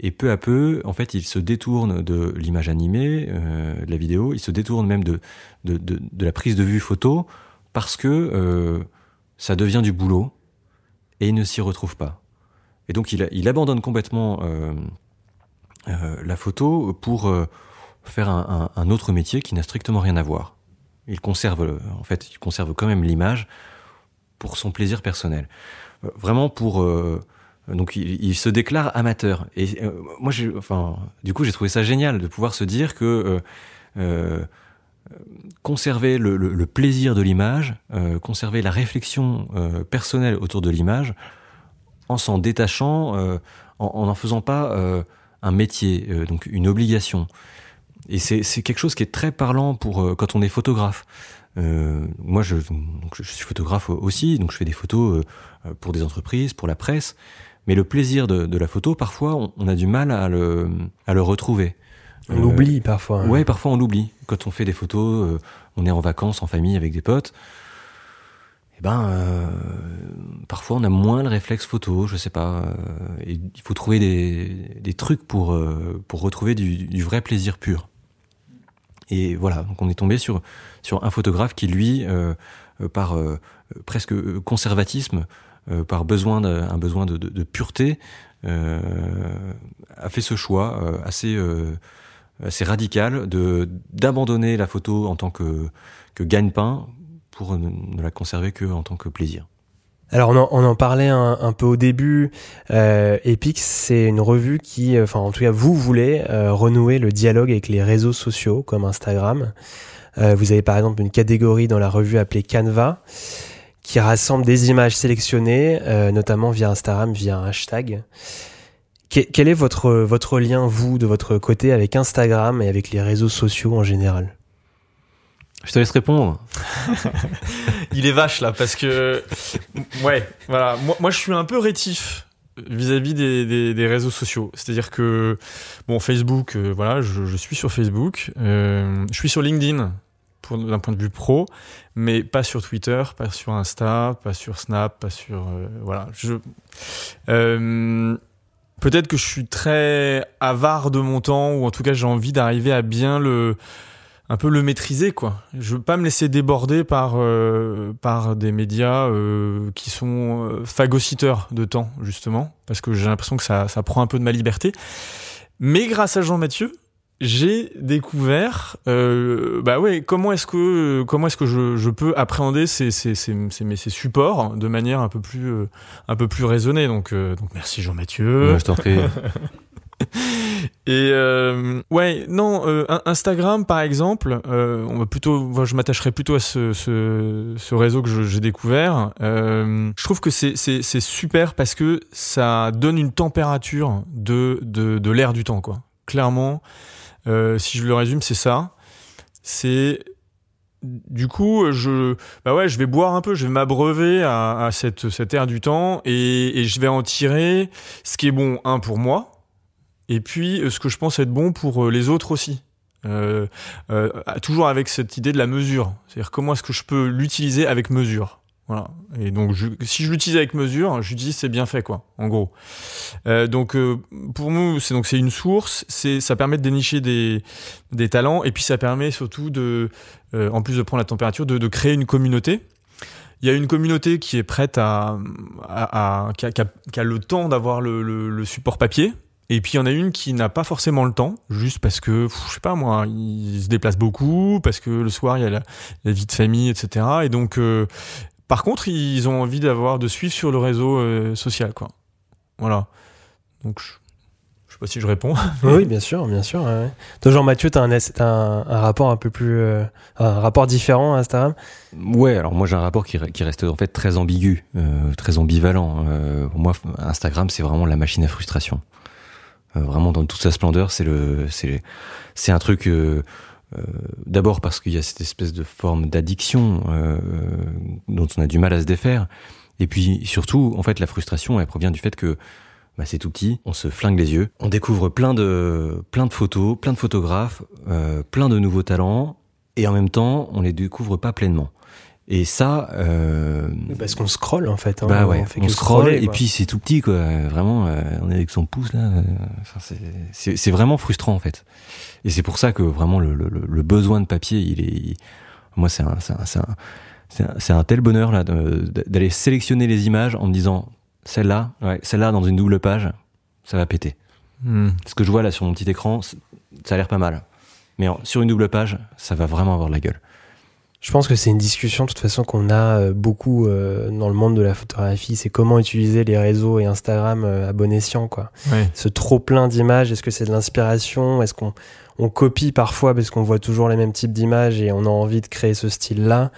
Et peu à peu, en fait, il se détourne de l'image animée, de la vidéo. Il se détourne même de, la prise de vue photo parce que ça devient du boulot et il ne s'y retrouve pas. Et donc, il, abandonne complètement la photo pour euh, faire un, un, un, autre métier qui n'a strictement rien à voir. Il conserve, en fait, il conserve quand même l'image pour son plaisir personnel. Euh, vraiment pour donc il, il, se déclare amateur. Et moi, j'ai, enfin, du coup, j'ai trouvé ça génial de pouvoir se dire que conserver le, le, le, plaisir de l'image, conserver la réflexion personnelle autour de l'image, en s'en détachant, en n'en faisant pas un métier, euh, donc une obligation. Et c'est quelque chose qui est très parlant pour euh, quand on est photographe. Euh, moi, je, donc je suis photographe aussi, donc je fais des photos euh, pour des entreprises, pour la presse. Mais le plaisir de, de la photo, parfois, on, on, a du mal à le, à le retrouver. On l'oublie parfois. Hein. Ouais, parfois on l'oublie. Quand on fait des photos, on est en vacances, en famille, avec des potes ben euh, parfois on a moins le réflexe photo, je sais pas. Euh, et il faut trouver des, des trucs pour euh, pour retrouver du, du, vrai plaisir pur. Et voilà, donc on est tombé sur sur un photographe qui lui, euh, par presque conservatisme, par besoin de, un besoin de, de, de pureté, a fait ce choix assez assez radical de d'abandonner la photo en tant que que gagne-pain pour ne, ne la conserver que tant que plaisir. Alors on en, parlait un, peu au début. Euh, Epic, c'est une revue qui, enfin en tout cas vous voulez euh, renouer le dialogue avec les réseaux sociaux comme Instagram. Euh, vous avez par exemple une catégorie dans la revue appelée Canva qui rassemble des images sélectionnées, euh, notamment via Instagram, via un hashtag. quel est votre votre lien vous de votre côté avec Instagram et avec les réseaux sociaux en général? Je te laisse répondre. Il est vache là parce que ouais, voilà. Moi, je suis un peu rétif vis-à-vis des, des, réseaux sociaux. C'est-à-dire que bon, Facebook, euh, voilà, je, suis sur Facebook, euh, je suis sur LinkedIn d'un point de vue pro, mais pas sur Twitter, pas sur Insta, pas sur Snap, pas sur euh, voilà. Je peut-être que je suis très avare de mon temps ou en tout cas j'ai envie d'arriver à bien le un peu le maîtriser quoi. Je veux pas me laisser déborder par euh, par des médias euh, qui sont euh, phagocyteurs de temps justement parce que j'ai l'impression que ça ça prend un peu de ma liberté. Mais grâce à Jean Mathieu, j'ai découvert bah ouais comment est-ce que comment est-ce que je, je peux appréhender ces, ces, ces, ces, supports de manière un peu plus un peu plus raisonnée donc donc merci Jean Mathieu. je t'en prie. Et euh, ouais, non, euh, Instagram par exemple, euh, on va plutôt, je m'attacherai plutôt à ce, réseau que j'ai découvert. Je trouve que c'est super parce que ça donne une température de, l'air du temps, quoi. Clairement, si je le résume, c'est ça. C'est du coup, je, bah ouais, je vais boire un peu, je vais m'abreuver à, à cette, cet air du temps et je vais en tirer ce qui est bon, un pour moi, et puis euh, ce que je pense être bon pour euh, les autres aussi. Euh, euh, toujours avec cette idée de la mesure, c'est-à-dire comment est-ce que je peux l'utiliser avec mesure. Voilà. Et donc, je, si je l'utilise avec mesure, je dis c'est bien fait, quoi. En gros. Euh, donc, euh, pour nous, c'est donc c'est une source. C'est ça permet de dénicher des des talents et puis ça permet surtout de, en plus de prendre la température, de, de, créer une communauté. Il y a une communauté qui est prête à, à, à qui, a, qui, a, qui, a, le temps d'avoir le, le, le support papier. Et puis il y en a une qui n'a pas forcément le temps, juste parce que, je sais pas moi, il se déplace beaucoup, parce que le soir il y a la, la vie de famille, etc. Et donc, euh, par contre, ils ont envie d'avoir, de suivre sur le réseau euh, social, quoi. Voilà. Donc, je, je sais pas si je réponds. oui, bien sûr, bien sûr. Ouais. Toi, Jean-Mathieu, tu as, un, un, un, rapport un peu plus. Euh, un rapport différent à Instagram? Ouais, alors moi j'ai un rapport qui, qui, reste en fait très ambigu, euh, très ambivalent. Euh, moi, Instagram, c'est vraiment la machine à frustration. Euh, vraiment dans toute sa splendeur. C'est le, c'est, c'est un truc. Euh, euh, D'abord parce qu'il y a cette espèce de forme d'addiction dont on a du mal à se défaire. Et puis surtout, en fait, la frustration, elle provient du fait que bah, c'est tout petit, on se flingue les yeux, on découvre plein de, plein de photos, plein de photographes, euh, plein de nouveaux talents, et en même temps, on les découvre pas pleinement. Et ça, euh... parce qu'on scrolle en fait. Hein, bah ouais, on, fait on scrolle et puis c'est tout petit quoi. Vraiment, euh, on est avec son pouce là. Enfin, c'est vraiment frustrant en fait. Et c'est pour ça que vraiment le, le, le, besoin de papier, il est, il... moi c'est un, c'est un, un, un, tel bonheur là d'aller sélectionner les images en me disant celle-là, ouais, celle-là dans une double page, ça va péter. Hmm. Ce que je vois là sur mon petit écran, ça a l'air pas mal. Mais sur une double page, ça va vraiment avoir de la gueule. Je pense que c'est une discussion de toute façon qu'on a beaucoup euh, dans le monde de la photographie. C'est comment utiliser les réseaux et Instagram euh, à bon escient, quoi. Ouais. Ce trop plein d'images, est-ce que c'est de l'inspiration? Est-ce qu'on on copie parfois parce qu'on voit toujours les mêmes types d'images et on a envie de créer ce style-là?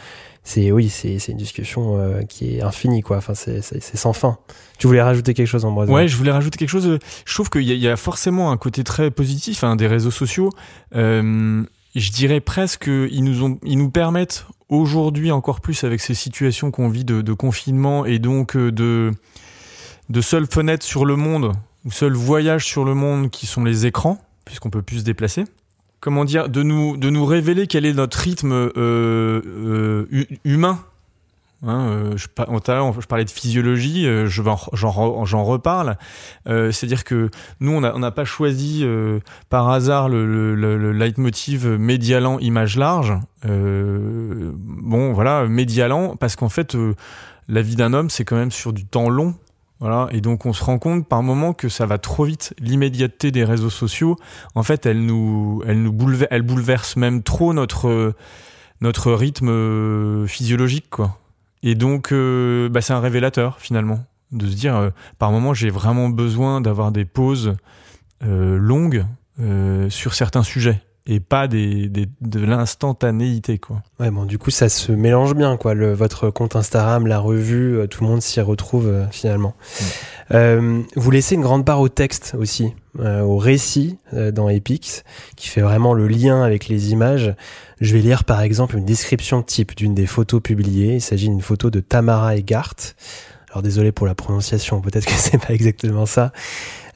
C'est oui, c'est une discussion euh, qui est infinie, quoi. Enfin, c'est sans fin. Tu voulais rajouter quelque chose, Ambroise? Ouais, je voulais rajouter quelque chose. Je trouve qu'il y, y, a forcément un côté très positif hein, des réseaux sociaux. Euh, je dirais presque ils nous ont permettent aujourd'hui encore plus avec ces situations qu'on vit de, confinement et donc de de seules fenêtres sur le monde ou seuls voyages sur le monde qui sont les écrans puisqu'on peut plus se déplacer. Comment dire de nous de nous révéler quel est notre rythme euh, euh, humain Hein, euh, je, parlais de physiologie, euh, j'en reparle. Euh, C'est-à-dire que nous, on n'a pas choisi par hasard le, le, le, le leitmotiv médialan image large. Euh, bon, voilà, médialan, parce qu'en fait, la vie d'un homme, c'est quand même sur du temps long. Voilà, et donc on se rend compte par moment que ça va trop vite. L'immédiateté des réseaux sociaux, en fait, elle nous, elle nous bouleverse, elle bouleverse même trop notre notre rythme physiologique, quoi. Et donc, euh, bah, c'est un révélateur finalement de se dire, euh, par moment, j'ai vraiment besoin d'avoir des pauses euh, longues sur certains sujets. Et pas des, des de l'instantanéité quoi. Ouais bon du coup ça se mélange bien quoi le votre compte Instagram la revue euh, tout le monde s'y retrouve euh, finalement. Mm. Euh, vous laissez une grande part au texte aussi euh, au récit euh, dans Epix qui fait vraiment le lien avec les images. Je vais lire par exemple une description type d'une des photos publiées. Il s'agit d'une photo de Tamara Egart. Alors désolé pour la prononciation, peut-être que c'est pas exactement ça.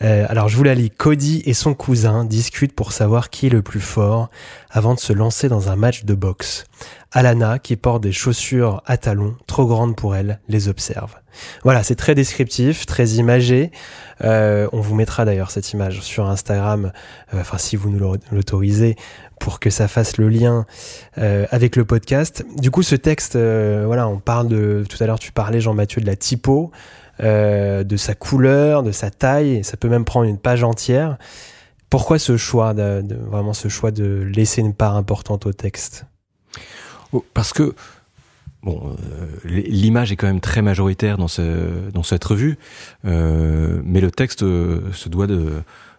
Euh, alors je vous la lis. Cody et son cousin discutent pour savoir qui est le plus fort avant de se lancer dans un match de boxe. Alana, qui porte des chaussures à talons trop grandes pour elle, les observe. Voilà, c'est très descriptif, très imagé. Euh, on vous mettra d'ailleurs cette image sur Instagram, euh, enfin si vous nous l'autorisez, pour que ça fasse le lien euh, avec le podcast. Du coup, ce texte, voilà, on parle de, tout à l'heure tu parlais Jean-Mathieu de la typo. Euh, de sa couleur, de sa taille. Ça peut même prendre une page entière. Pourquoi ce choix, de, vraiment ce choix de laisser une part importante au texte? Oh, Parce que bon, euh, l'image est quand même très majoritaire dans, ce, dans cette revue, euh, mais le texte se doit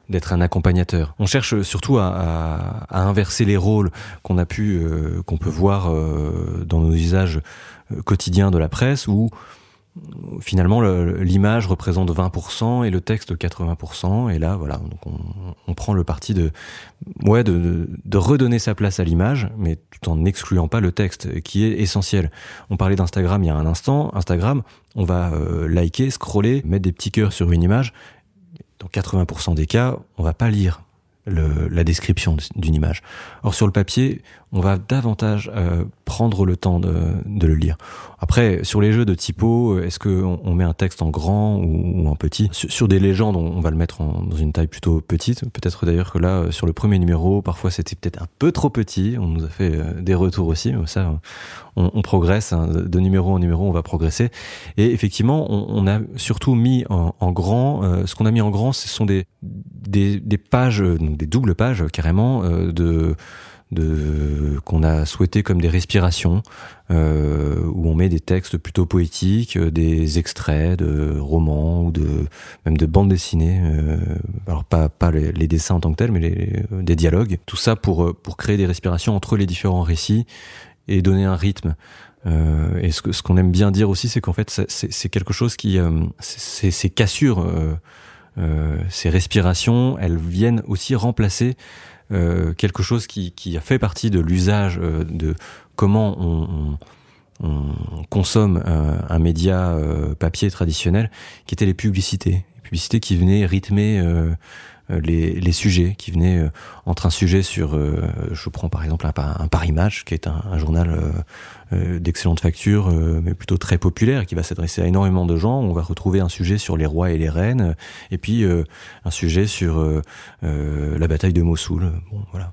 d'être un accompagnateur. On cherche surtout à, à, inverser les rôles qu'on a pu, qu'on peut voir dans nos usages quotidiens de la presse, où finalement l'image représente 20% et le texte 80% et là voilà donc on, prend le parti de ouais de, redonner sa place à l'image mais tout en n'excluant pas le texte qui est essentiel. On parlait d'Instagram il y a un instant. Instagram on va euh, liker scroller mettre des petits cœurs sur une image. Dans 80% des cas on va pas lire la description d'une image. Or sur le papier, on va davantage euh, prendre le temps de, le lire. Après, sur les jeux de typo, euh, est-ce qu'on on met un texte en grand ou, ou en petit? Sur, des légendes, on, va le mettre dans une taille plutôt petite. Peut-être d'ailleurs que là, euh, sur le premier numéro, parfois c'était peut-être un peu trop petit. On nous a fait des retours aussi. Ça, on, progresse. Hein. De numéro en numéro, on va progresser. Et effectivement, on, a surtout mis en, grand. Euh, ce qu'on a mis en grand, ce sont des, pages, des doubles pages carrément de de qu'on a souhaité comme des respirations euh, où on met des textes plutôt poétiques, euh, des extraits de romans ou de même de bandes dessinées. Euh, alors pas pas les, dessins en tant que tels, mais les, des dialogues. Tout ça pour pour créer des respirations entre les différents récits et donner un rythme. Euh, et ce, ce qu'on aime bien dire aussi, c'est qu'en fait, c'est quelque chose qui, euh, ces cassures, euh, ces respirations, elles viennent aussi remplacer euh, quelque chose qui, qui, a fait partie de l'usage euh, de comment on, on, on consomme euh, un média papier traditionnel, qui étaient les publicités. Les publicités qui venaient rythmer les, les, sujets, qui venaient entre un sujet sur, je prends par exemple un, un Paris Match, qui est un, un journal euh, d'excellente facture, euh, mais plutôt très populaire, qui va s'adresser à énormément de gens. On va retrouver un sujet sur les rois et les reines, et puis euh, un sujet sur la bataille de Mossoul. Bon, voilà,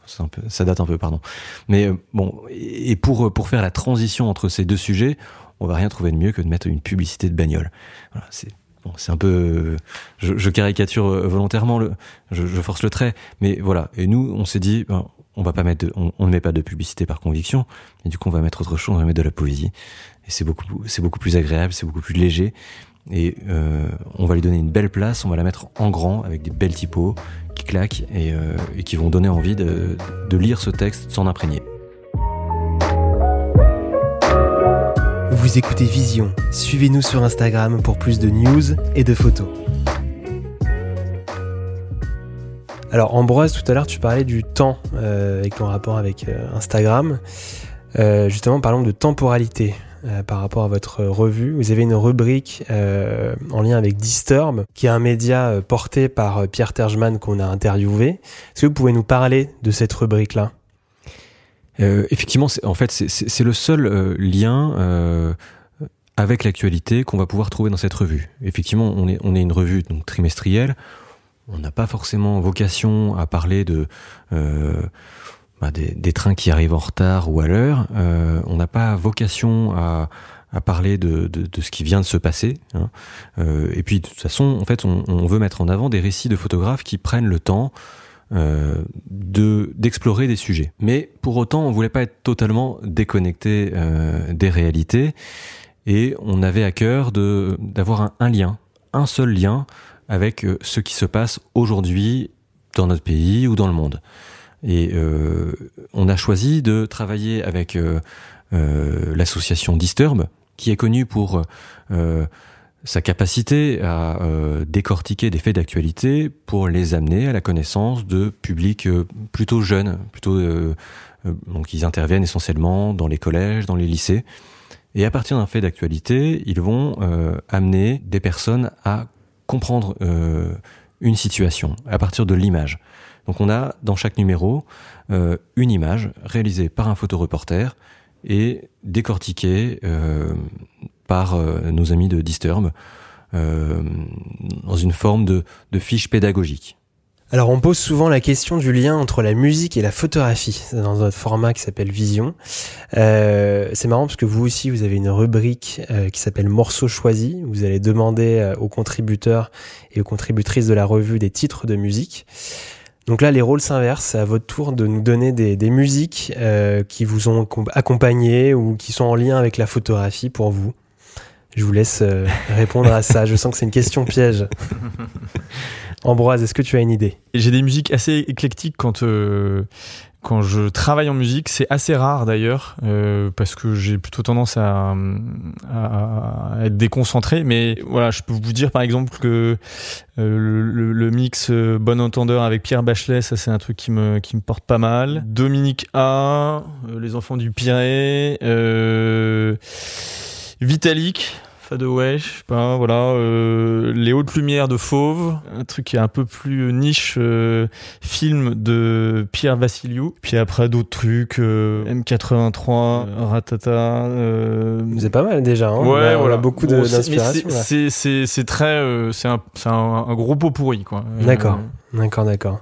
ça date un peu, pardon. Mais bon, et pour pour faire la transition entre ces deux sujets, on va rien trouver de mieux que de mettre une publicité de bagnole. Voilà, c'est C'est un peu, je, caricature volontairement le, je, force le trait, mais voilà. Et nous, on s'est dit, ben, on va mettre, de, on, ne met pas de publicité par conviction, et du coup on va mettre autre chose, on va mettre de la poésie, et c'est beaucoup, c'est beaucoup plus agréable, c'est beaucoup plus léger, et euh, on va lui donner une belle place, on va la mettre en grand avec des belles typos qui claquent et, euh, qui vont donner envie de, de lire ce texte, s'en imprégner. Vous écoutez Vision, suivez-nous sur Instagram pour plus de news et de photos. Alors Ambroise, tout à l'heure tu parlais du temps euh, avec ton rapport avec euh, Instagram. Euh, justement, parlons de temporalité par rapport à votre revue. Vous avez une rubrique en lien avec Disturb, qui est un média porté par Pierre Tergeman qu'on a interviewé. Est-ce que vous pouvez nous parler de cette rubrique-là? Effectivement, en fait, c'est le seul lien avec l'actualité qu'on va pouvoir trouver dans cette revue. Effectivement, on est, une revue donc, trimestrielle on n'a pas forcément vocation à parler de euh, bah des, trains qui arrivent en retard ou à l'heure. Euh, on n'a pas vocation à, parler de, ce qui vient de se passer. Hein. Euh, et puis de toute façon, en fait, on, veut mettre en avant des récits de photographes qui prennent le temps euh, de d'explorer des sujets. Mais pour autant, on voulait pas être totalement déconnecté euh, des réalités et on avait à cœur de d'avoir un, lien, un seul lien avec euh, ce qui se passe aujourd'hui dans notre pays ou dans le monde. Et on a choisi de travailler avec l'association Disturb, qui est connue pour sa capacité à décortiquer des faits d'actualité pour les amener à la connaissance de publics plutôt jeunes, plutôt donc ils interviennent essentiellement dans les collèges, dans les lycées. Et à partir d'un fait d'actualité, ils vont euh, amener des personnes à comprendre euh, une situation à partir de l'image. Donc on a dans chaque numéro euh, une image réalisée par un photoreporter et décortiquée par nos amis de Disturb dans une forme de, fiche pédagogique. Alors on pose souvent la question du lien entre la musique et la photographie dans notre format qui s'appelle Vision. Euh, c'est marrant parce que vous aussi vous avez une rubrique euh, qui s'appelle Morceaux choisis. Vous allez demander euh, aux contributeurs et aux contributrices de la revue des titres de musique. Donc là les rôles s'inversent. C'est à votre tour de nous donner des, des musiques qui vous ont accompagné ou qui sont en lien avec la photographie pour vous. Je vous laisse répondre à ça. Je sens que c'est une question piège. Ambroise, est-ce que tu as une idée? J'ai des musiques assez éclectiques quand euh, quand je travaille en musique, c'est assez rare d'ailleurs, euh, parce que j'ai plutôt tendance à, être déconcentré. Mais voilà, je peux vous dire par exemple que euh, le, mix Bon Entendeur avec Pierre Bachelet, ça c'est un truc qui me, qui me porte pas mal. Dominique A, Les Enfants du Pirée, Vitalik, Fadaway, je sais pas, voilà, euh, Les Hautes Lumières de Fauve, un truc qui est un peu plus niche, euh, film de Pierre Vassiliou, puis après d'autres trucs, euh, M83, Ratata. Êtes pas mal déjà, hein ouais, on, voilà. beaucoup d'inspiration. c'est très, c'est un, un, un, gros pot pourri, quoi. D'accord, d'accord, d'accord.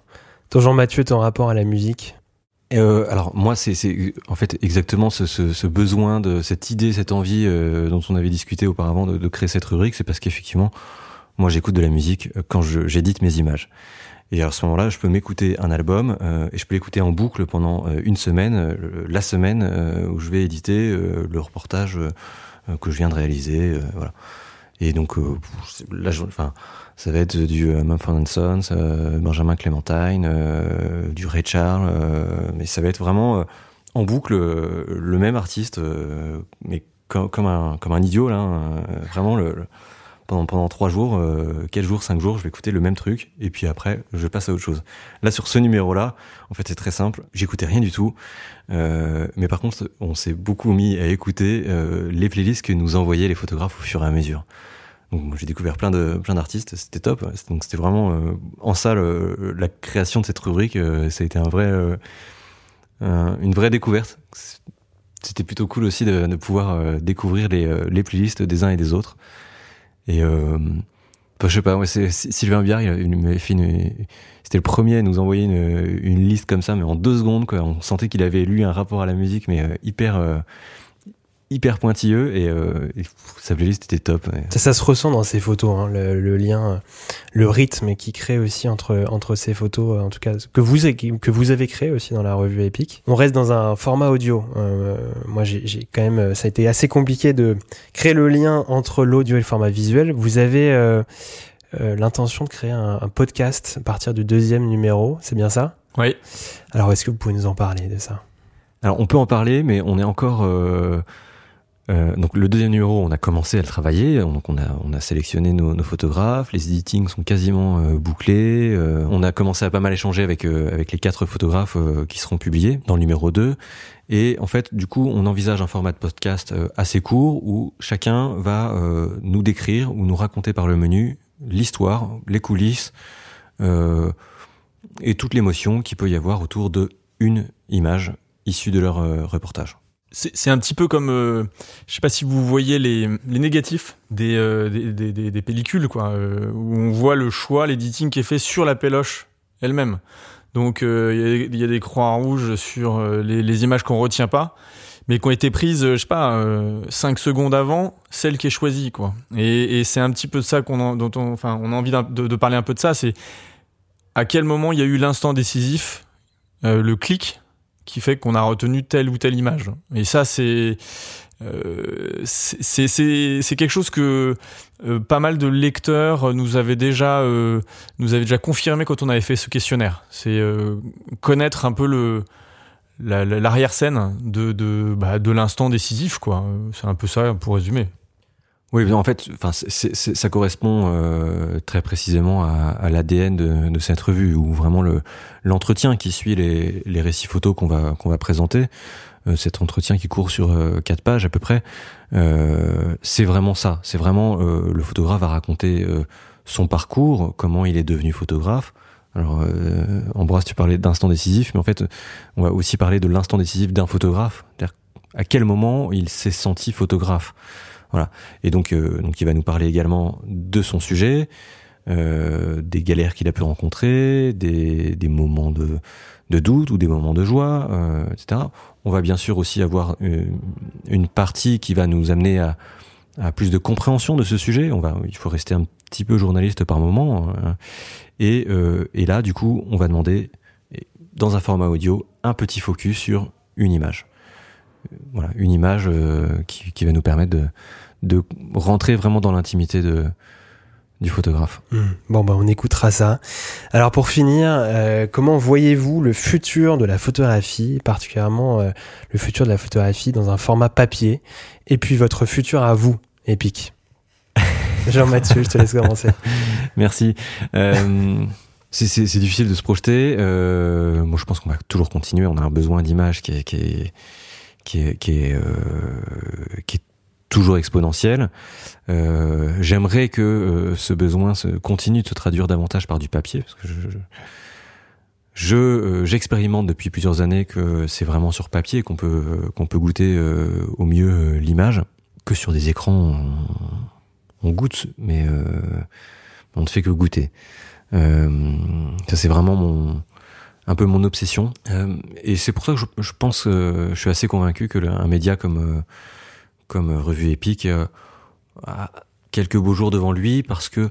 Ton Jean-Mathieu, ton rapport à la musique? Euh, alors moi, c'est en fait exactement ce, ce, ce, besoin de cette idée, cette envie euh, dont on avait discuté auparavant de, de créer cette rubrique, c'est parce qu'effectivement, moi j'écoute de la musique euh, quand j'édite mes images. Et à ce moment-là, je peux m'écouter un album euh, et je peux l'écouter en boucle pendant une semaine, la semaine où je vais éditer le reportage que je viens de réaliser. voilà. Et donc là, je, enfin ça va être du euh, Mumford Sons, euh, Benjamin Clementine, euh, du Ray Charles, mais ça va être vraiment en boucle le même artiste, mais comme, un, comme un idiot là, hein, vraiment pendant pendant trois jours, quatre jours, cinq jours, je vais écouter le même truc et puis après je passe à autre chose. Là sur ce numéro là, en fait c'est très simple, j'écoutais rien du tout, mais par contre on s'est beaucoup mis à écouter les playlists que nous envoyaient les photographes au fur et à mesure j'ai découvert plein de plein d'artistes, c'était top. Donc c'était vraiment euh, en salle euh, la création de cette rubrique, euh, ça a été un vrai une vraie découverte. C'était plutôt cool aussi de, pouvoir découvrir les, les playlists des uns et des autres. Et je sais pas, ouais, Sylvain Biard, il, m'avait fait c'était le premier à nous envoyer une, une, liste comme ça, mais en deux secondes, quoi. On sentait qu'il avait lu un rapport à la musique, mais hyper hyper pointilleux et, euh, sa playlist était top. Ça, ça, se ressent dans ces photos, hein, le, lien, le rythme qui crée aussi entre, entre ces photos, en tout cas, que vous, que vous avez créé aussi dans la revue Epic. On reste dans un format audio. Euh, moi, j'ai quand même, ça a été assez compliqué de créer le lien entre l'audio et le format visuel. Vous avez euh, euh l'intention de créer un, un, podcast à partir du deuxième numéro, c'est bien ça? Oui. Alors, est-ce que vous pouvez nous en parler de ça? Alors on peut en parler, mais on est encore euh, euh, donc le deuxième numéro, on a commencé à le travailler. On a on a sélectionné nos, nos photographes. Les editings sont quasiment euh, bouclés. Euh, on a commencé à pas mal échanger avec avec les quatre photographes qui seront publiés dans le numéro 2. Et en fait, du coup, on envisage un format de podcast assez court où chacun va nous décrire ou nous raconter par le menu l'histoire, les coulisses et toute l'émotion qu'il peut y avoir autour de une image issue de leur reportage c'est un petit peu comme, euh, je sais pas si vous voyez les, les négatifs des, euh, des, des, pellicules, quoi, euh, où on voit le choix, l'editing qui est fait sur la péloche elle-même. Donc il y, a des croix rouges sur les, images qu'on retient pas, mais qui ont été prises, je sais pas, 5 secondes avant celle qui est choisie, quoi. Et, c'est un petit peu de ça qu'on dont on, enfin, on a envie de, parler un peu de ça. C'est à quel moment il y a eu l'instant décisif, le clic qui fait qu'on a retenu telle ou telle image. Et ça, c'est euh, c'est quelque chose que euh, pas mal de lecteurs nous avaient déjà euh, nous déjà confirmé quand on avait fait ce questionnaire. C'est connaître un peu le l'arrière-scène de de, bah, de l'instant décisif quoi. C'est un peu ça pour résumer. Oui, en fait, enfin, ça correspond euh, très précisément à, l'ADN de, cette revue, où vraiment le l'entretien qui suit les, récits photos qu'on va présenter, euh, cet entretien qui court sur euh, quatre pages à peu près, euh, c'est vraiment ça. C'est vraiment le photographe va raconter son parcours, comment il est devenu photographe. Alors, Ambroise, tu parlais d'instant décisif, mais en fait, on va aussi parler de l'instant décisif d'un photographe, c'est-à-dire à quel moment il s'est senti photographe? Voilà. Et donc, euh, donc il va nous parler également de son sujet, euh, des galères qu'il a pu rencontrer, des, moments de, doute ou des moments de joie, euh, etc. On va bien sûr aussi avoir une, partie qui va nous amener à, plus de compréhension de ce sujet. Il faut rester un petit peu journaliste par moment. Et là, du coup, on va demander, dans un format audio, un petit focus sur une image. Voilà, une image euh, qui, qui va nous permettre de, de rentrer vraiment dans l'intimité de du photographe. Hmm. Bon, bah, on écoutera ça. Alors, pour finir, euh, comment voyez-vous le futur de la photographie, particulièrement euh, le futur de la photographie dans un format papier, et puis votre futur à vous, Epic? Jean-Mathieu, je te laisse commencer. Merci. Euh, c'est difficile de se projeter. Moi, je pense qu'on va toujours continuer. On a un besoin d'image qui est, qui est, qui est, qui est, toujours exponentielle. Euh, J'aimerais que euh, ce besoin continue de se traduire davantage par du papier, parce que je, je euh, j'expérimente depuis plusieurs années que c'est vraiment sur papier qu'on peut euh, qu'on peut goûter au mieux l'image, que sur des écrans on, goûte, mais on ne fait que goûter. ça c'est vraiment mon un peu mon obsession, et c'est pour ça que je, pense, je suis assez convaincu que un média comme comme revue épique euh, a quelques beaux jours devant lui parce que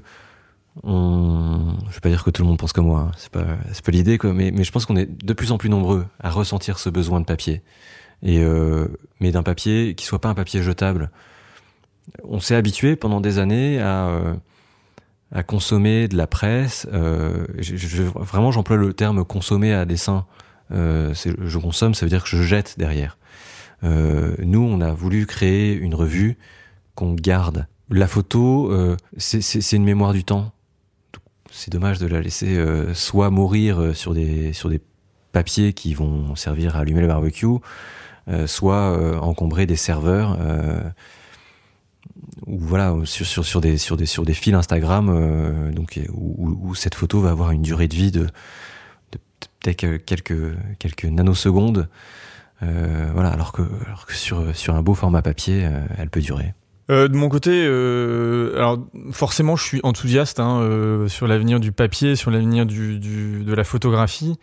on, je vais pas dire que tout le monde pense comme moi, hein. c'est pas, l'idée, mais, je pense qu'on est de plus en plus nombreux à ressentir ce besoin de papier. Et euh, mais d'un papier qui soit pas un papier jetable. On s'est habitué pendant des années à euh, à consommer de la presse. Euh, vraiment, j'emploie le terme consommer à dessein. Euh, je consomme, ça veut dire que je jette derrière. Euh, nous, on a voulu créer une revue qu'on garde. La photo, c'est une mémoire du temps. C'est dommage de la laisser soit mourir sur des sur des papiers qui vont servir à allumer le barbecue, soit encombrer des serveurs ou voilà sur, sur, sur des sur des sur des fils Instagram donc où, cette photo va avoir une durée de vie de, peut-être quelques quelques nanosecondes euh, voilà, alors que, sur, sur un beau format papier, euh, elle peut durer. Euh, de mon côté, euh, alors forcément, je suis enthousiaste hein, euh, sur l'avenir du papier, sur l'avenir du, du, de la photographie.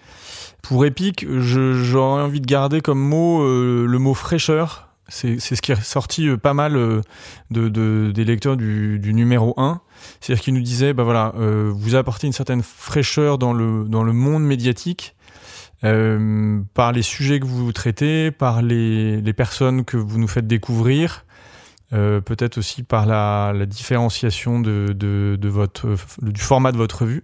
Pour Epic, j'aurais envie de garder comme mot le mot fraîcheur. C'est ce qui est sorti pas mal de, de, des lecteurs du, numéro 1. C'est-à-dire qu'ils nous disaient, bah voilà, vous apportez une certaine fraîcheur dans le, dans le monde médiatique euh, par les sujets que vous traitez, par les, les personnes que vous nous faites découvrir, euh, peut-être aussi par la, la différenciation de, de, de, votre, du format de votre revue.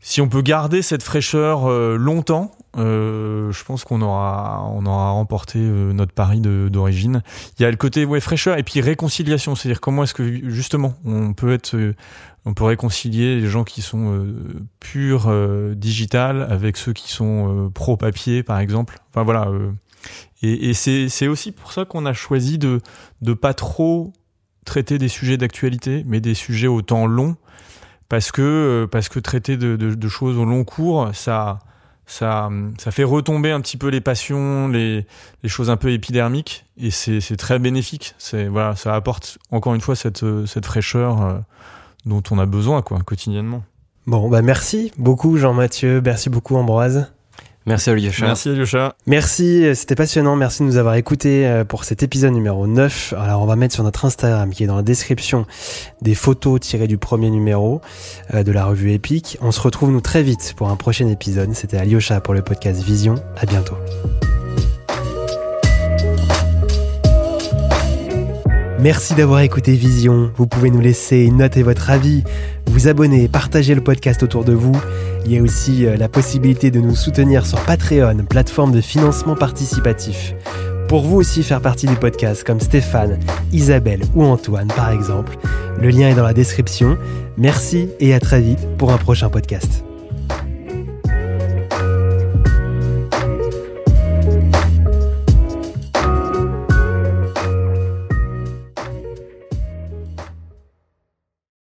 Si on peut garder cette fraîcheur euh, longtemps, euh, je pense qu'on aura, on aura remporté euh, notre pari d'origine. Il y a le côté ouais, fraîcheur et puis réconciliation, c'est-à-dire comment est-ce que justement on peut être on peut réconcilier les gens qui sont euh, purs euh, digital avec ceux qui sont euh, pro papier par exemple. Enfin voilà. Euh. et, et c'est aussi pour ça qu'on a choisi de de pas trop traiter des sujets d'actualité, mais des sujets au temps long, parce que parce que traiter de, choses au long cours, ça ça, ça fait retomber un petit peu les passions, les, choses un peu épidermiques, et c'est très bénéfique. Voilà, ça apporte encore une fois cette, cette fraîcheur dont on a besoin quoi, quotidiennement. Bon, bah merci beaucoup Jean-Mathieu, merci beaucoup Ambroise. Merci Alyosha. Merci Alyosha. Merci, c'était passionnant. Merci de nous avoir écoutés euh, pour cet épisode numéro 9. Alors on va mettre sur notre Instagram qui est dans la description des photos tirées du premier numéro euh, de la revue Epic. On se retrouve nous très vite pour un prochain épisode. C'était Alyosha pour le podcast Vision. À bientôt. Merci d'avoir écouté Vision. Vous pouvez nous laisser une note et votre avis, vous abonner, partager le podcast autour de vous. Il y a aussi euh, la possibilité de nous soutenir sur Patreon, plateforme de financement participatif. Pour vous aussi faire partie du podcast, comme Stéphane, Isabelle ou Antoine par exemple, le lien est dans la description. Merci et à très vite pour un prochain podcast.